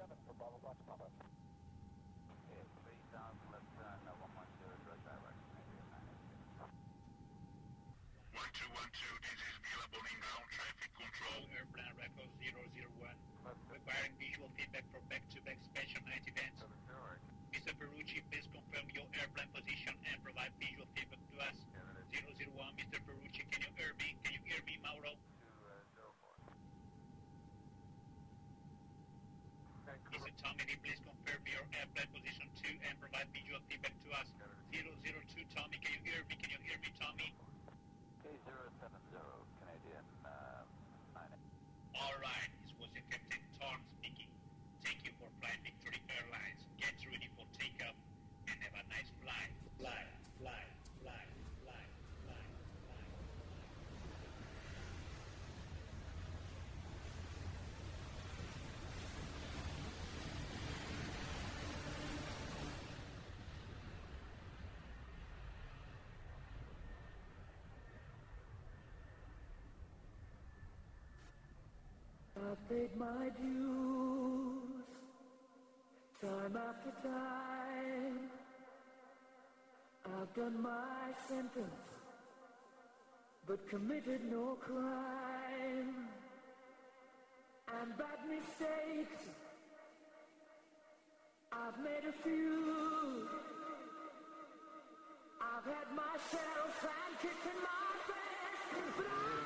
7 for Bravo Box Papa. Okay, 3000 left turn, uh, 110 direct direction, maybe 1212, this is Billabong inbound traffic control. Airplane record 001. Requiring visual feedback for back-to-back special night events. Mr. Ferrucci, please confirm your airplane position and provide visual feedback to us. 001, Mr. Ferrucci, can you hear me? Can you hear me, Mauro? Mr. Tommy, please confirm your airplane position 2 and provide visual feedback to us. 002, Tommy, can you hear me? Can you hear me, Tommy? K070, Canadian, uh, 9 All right, paid my dues time after time. I've done my sentence, but committed no crime. And bad mistakes, I've made a few. I've had myself sand kicked in my face, but I've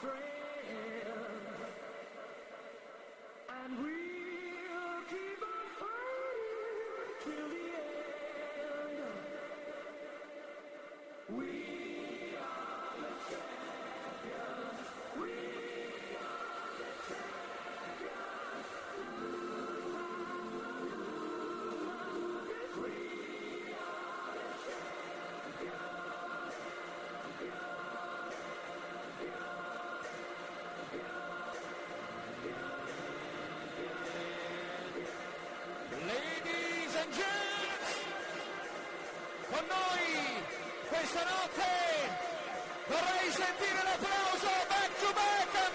friend. And we'll questa notte vorrei sentire l'applauso back to back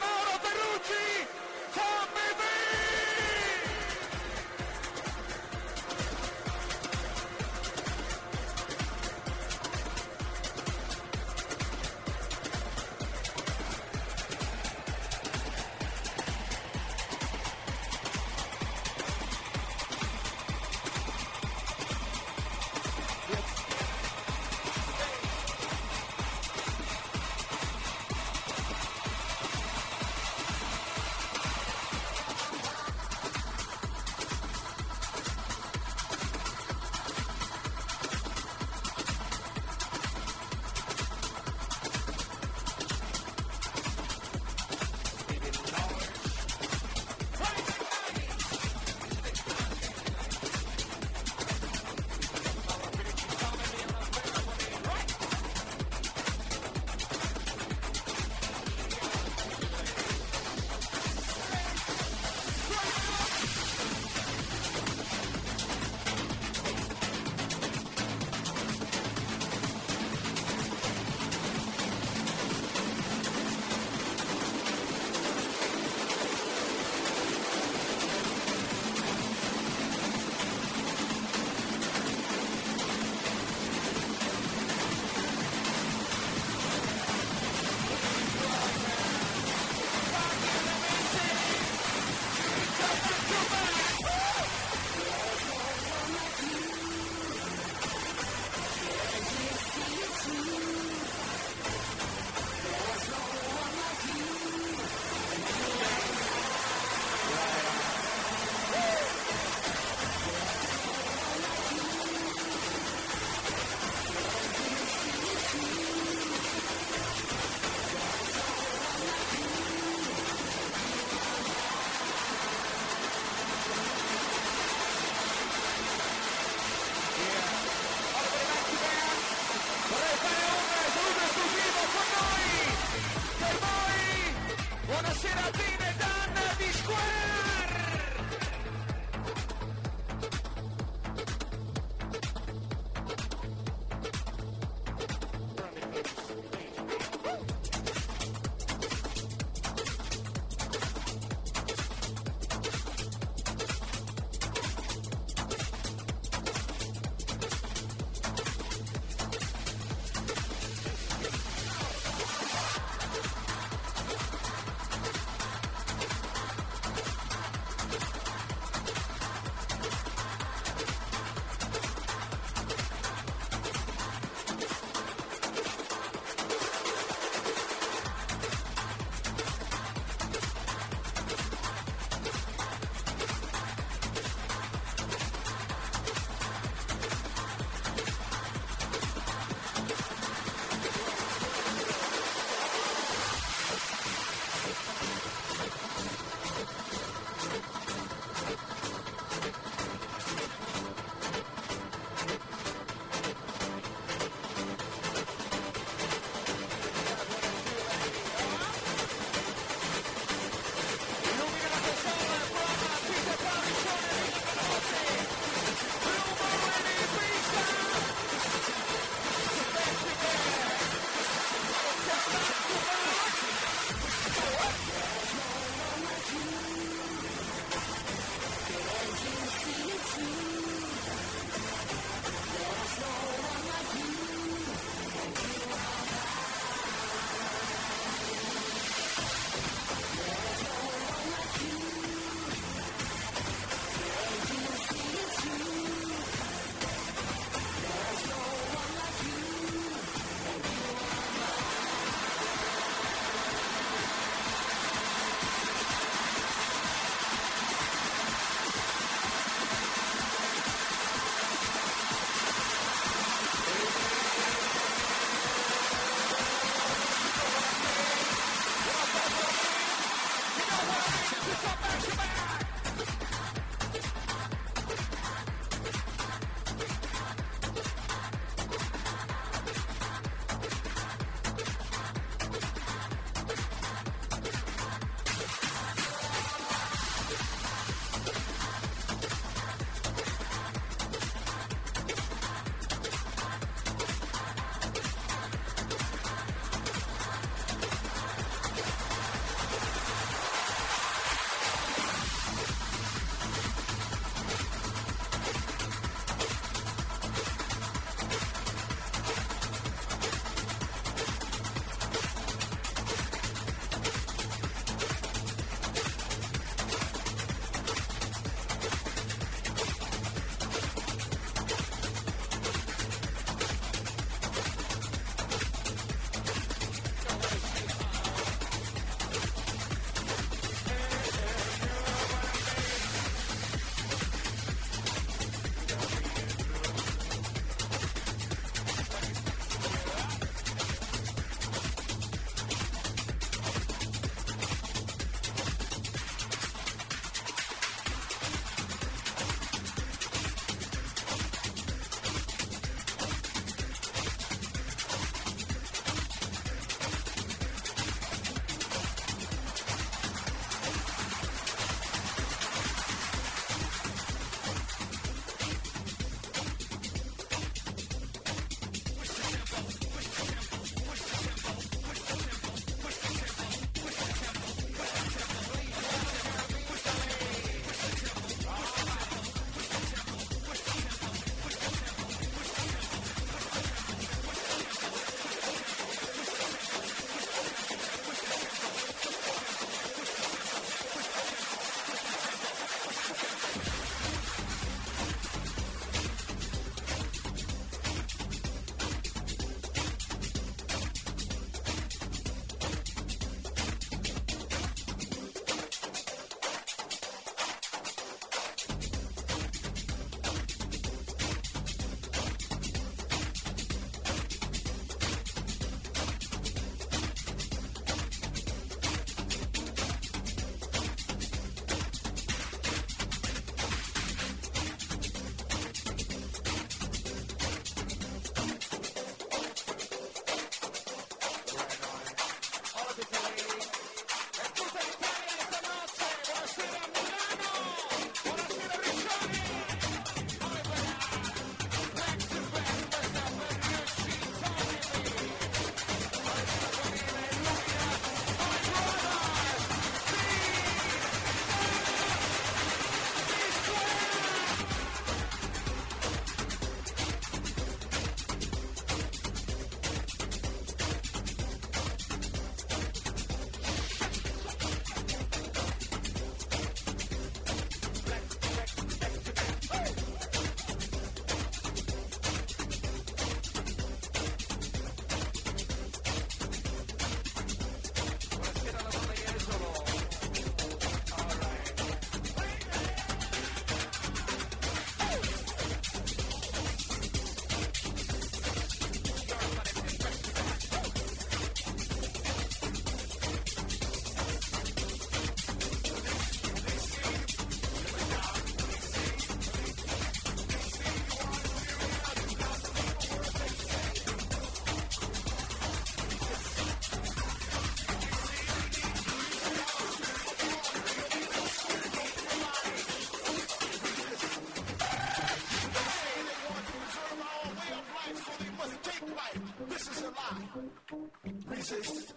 Resist.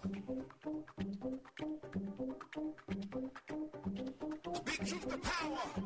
Speak truth to power.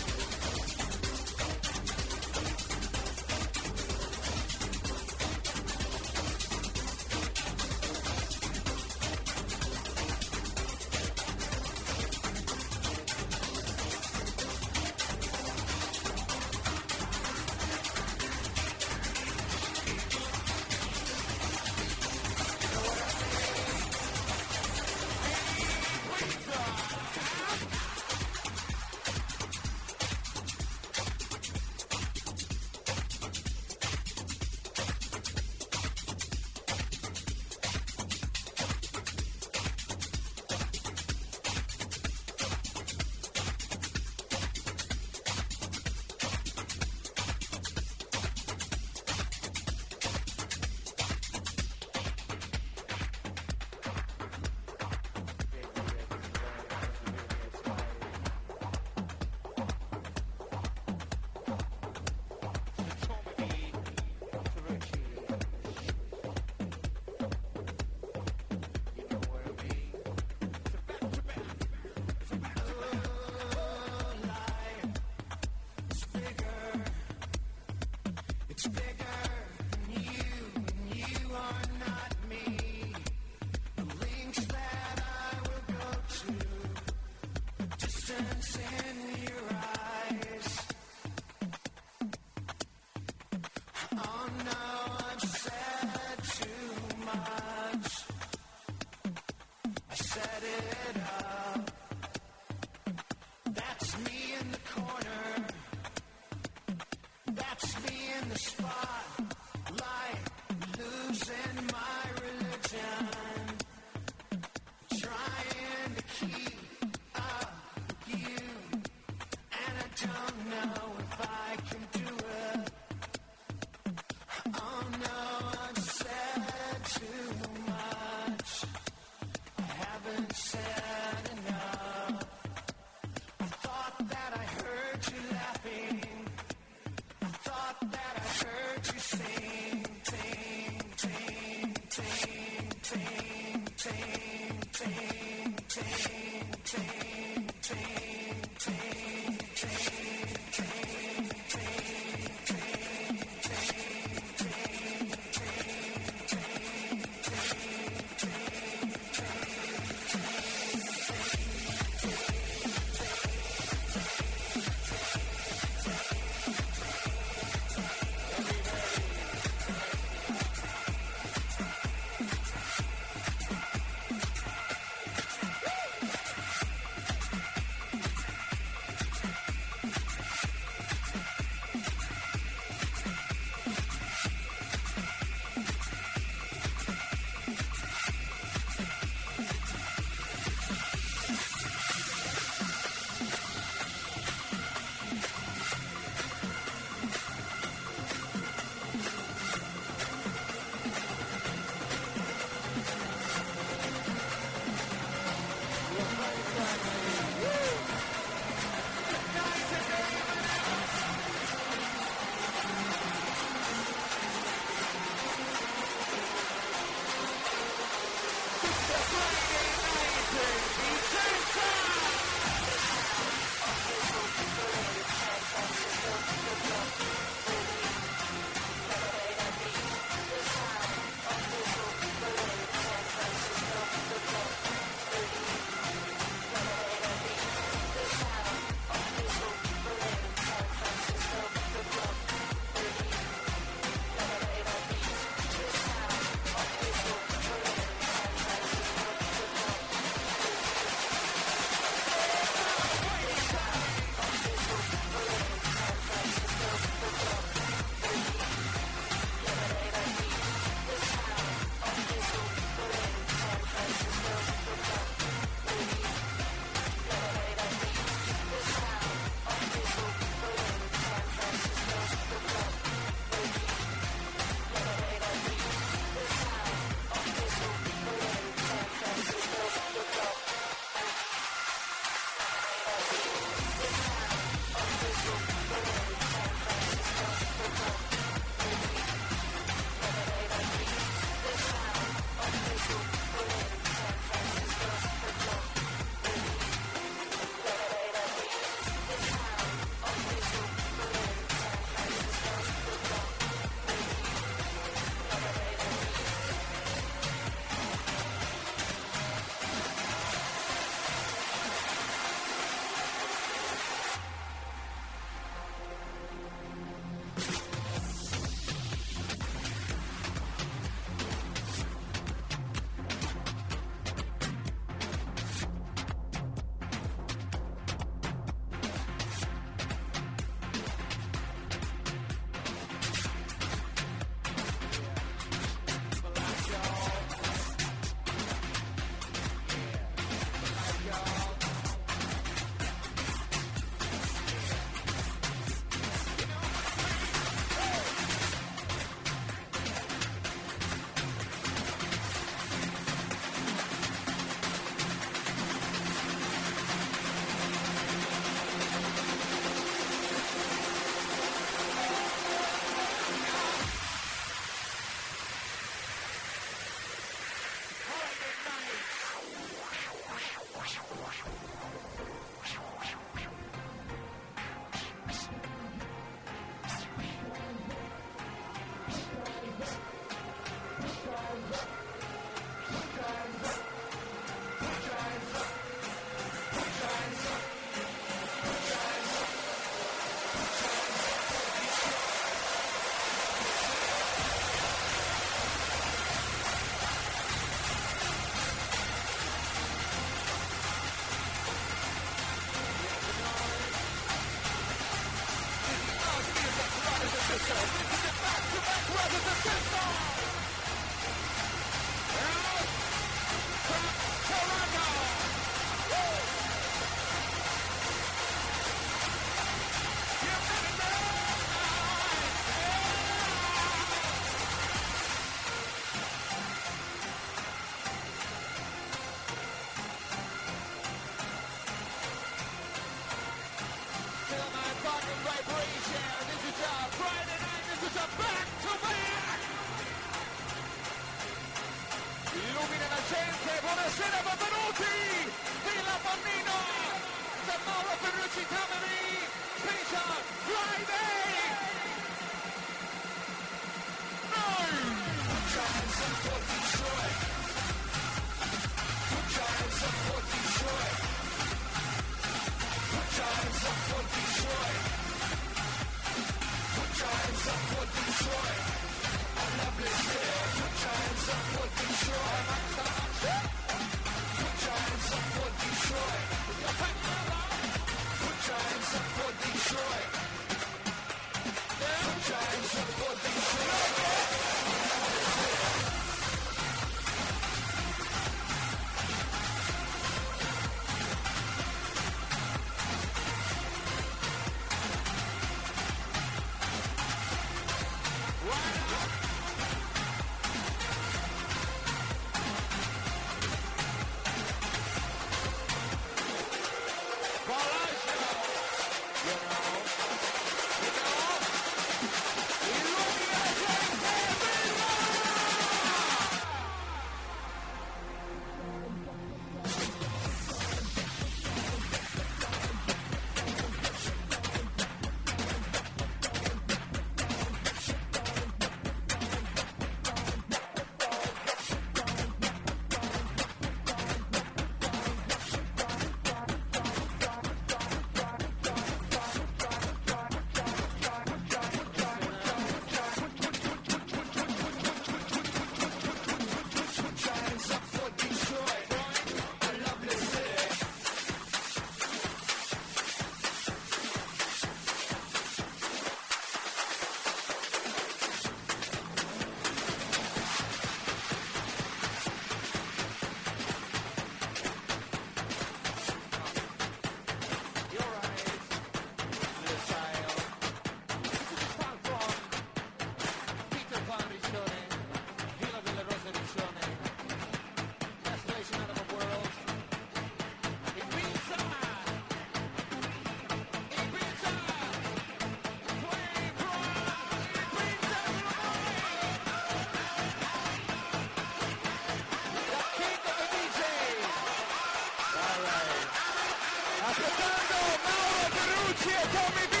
Mauro Ferrucci e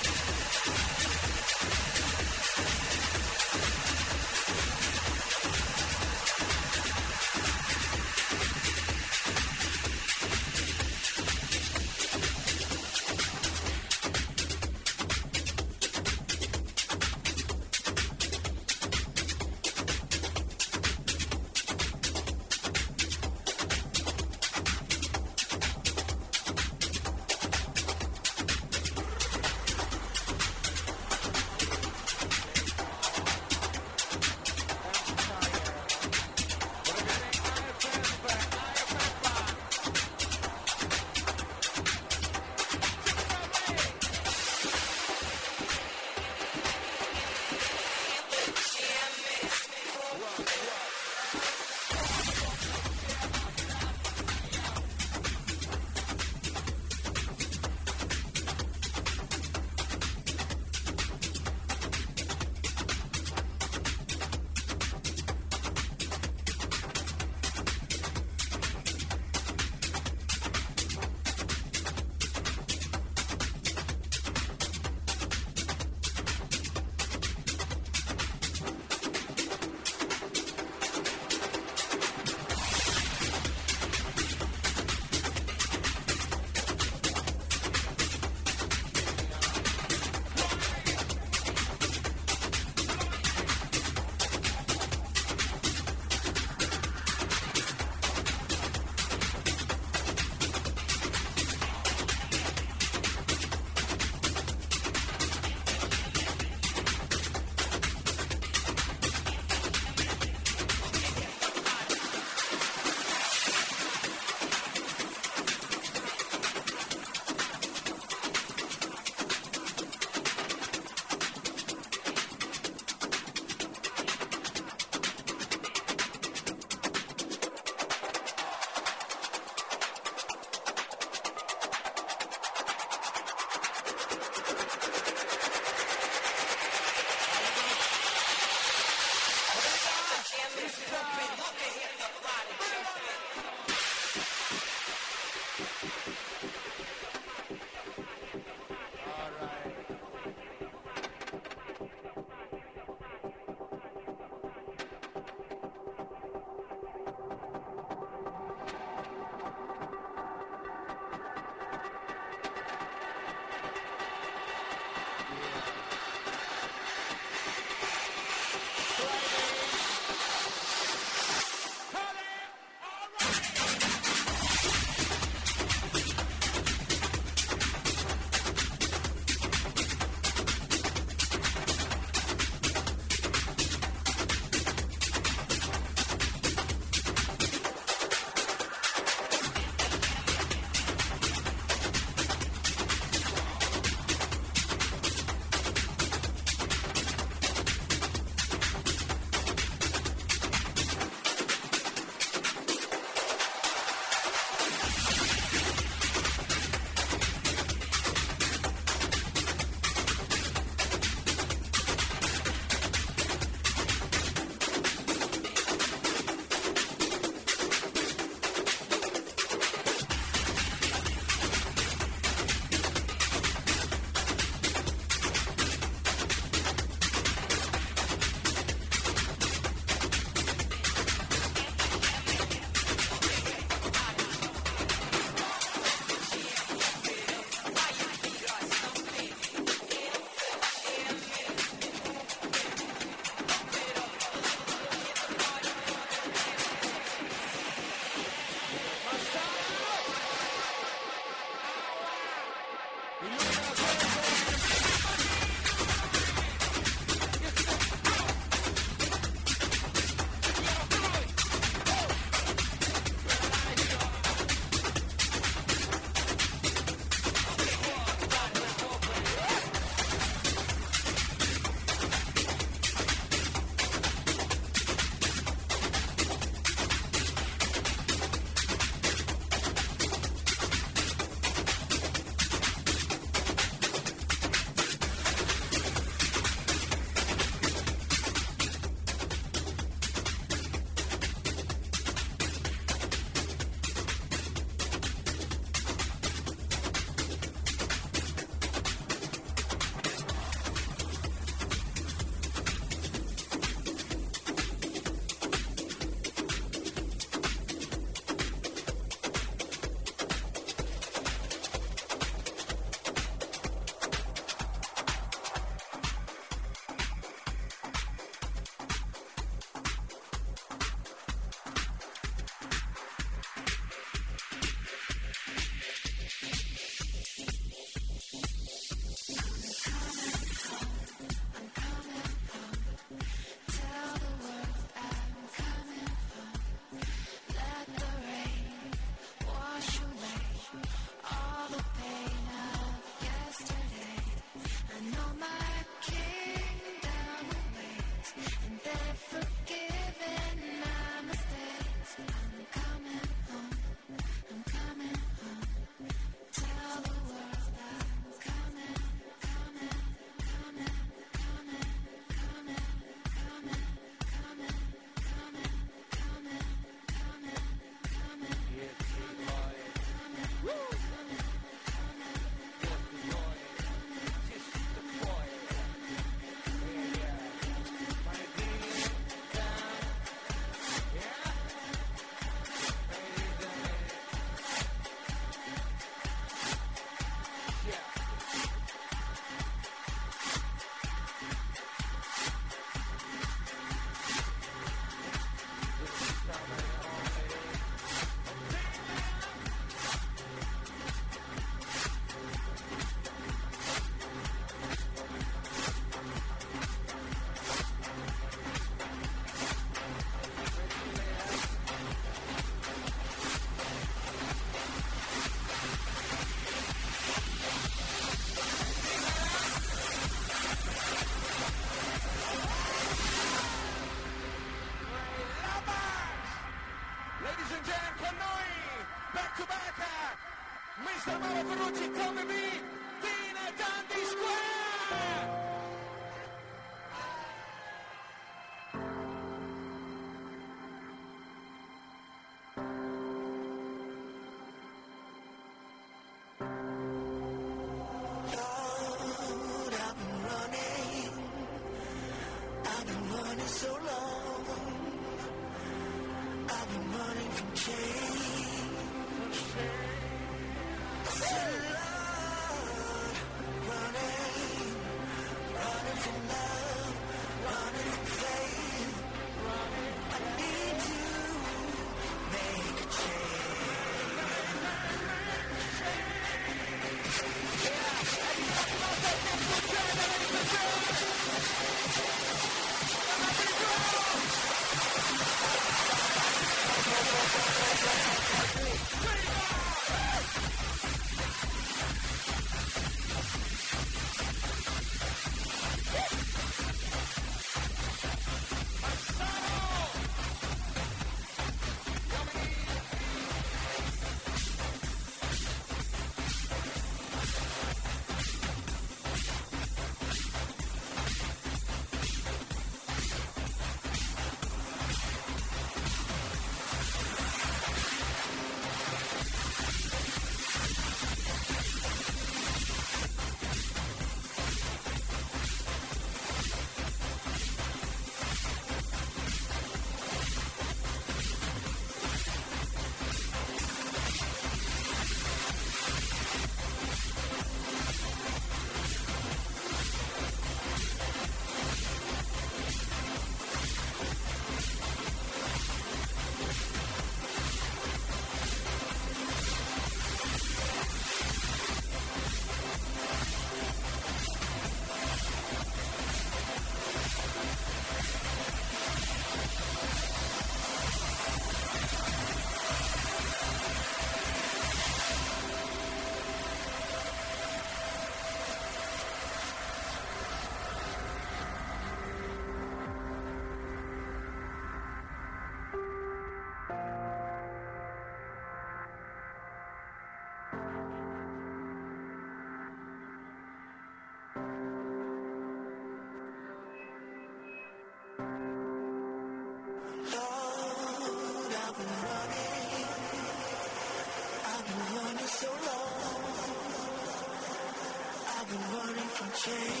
change.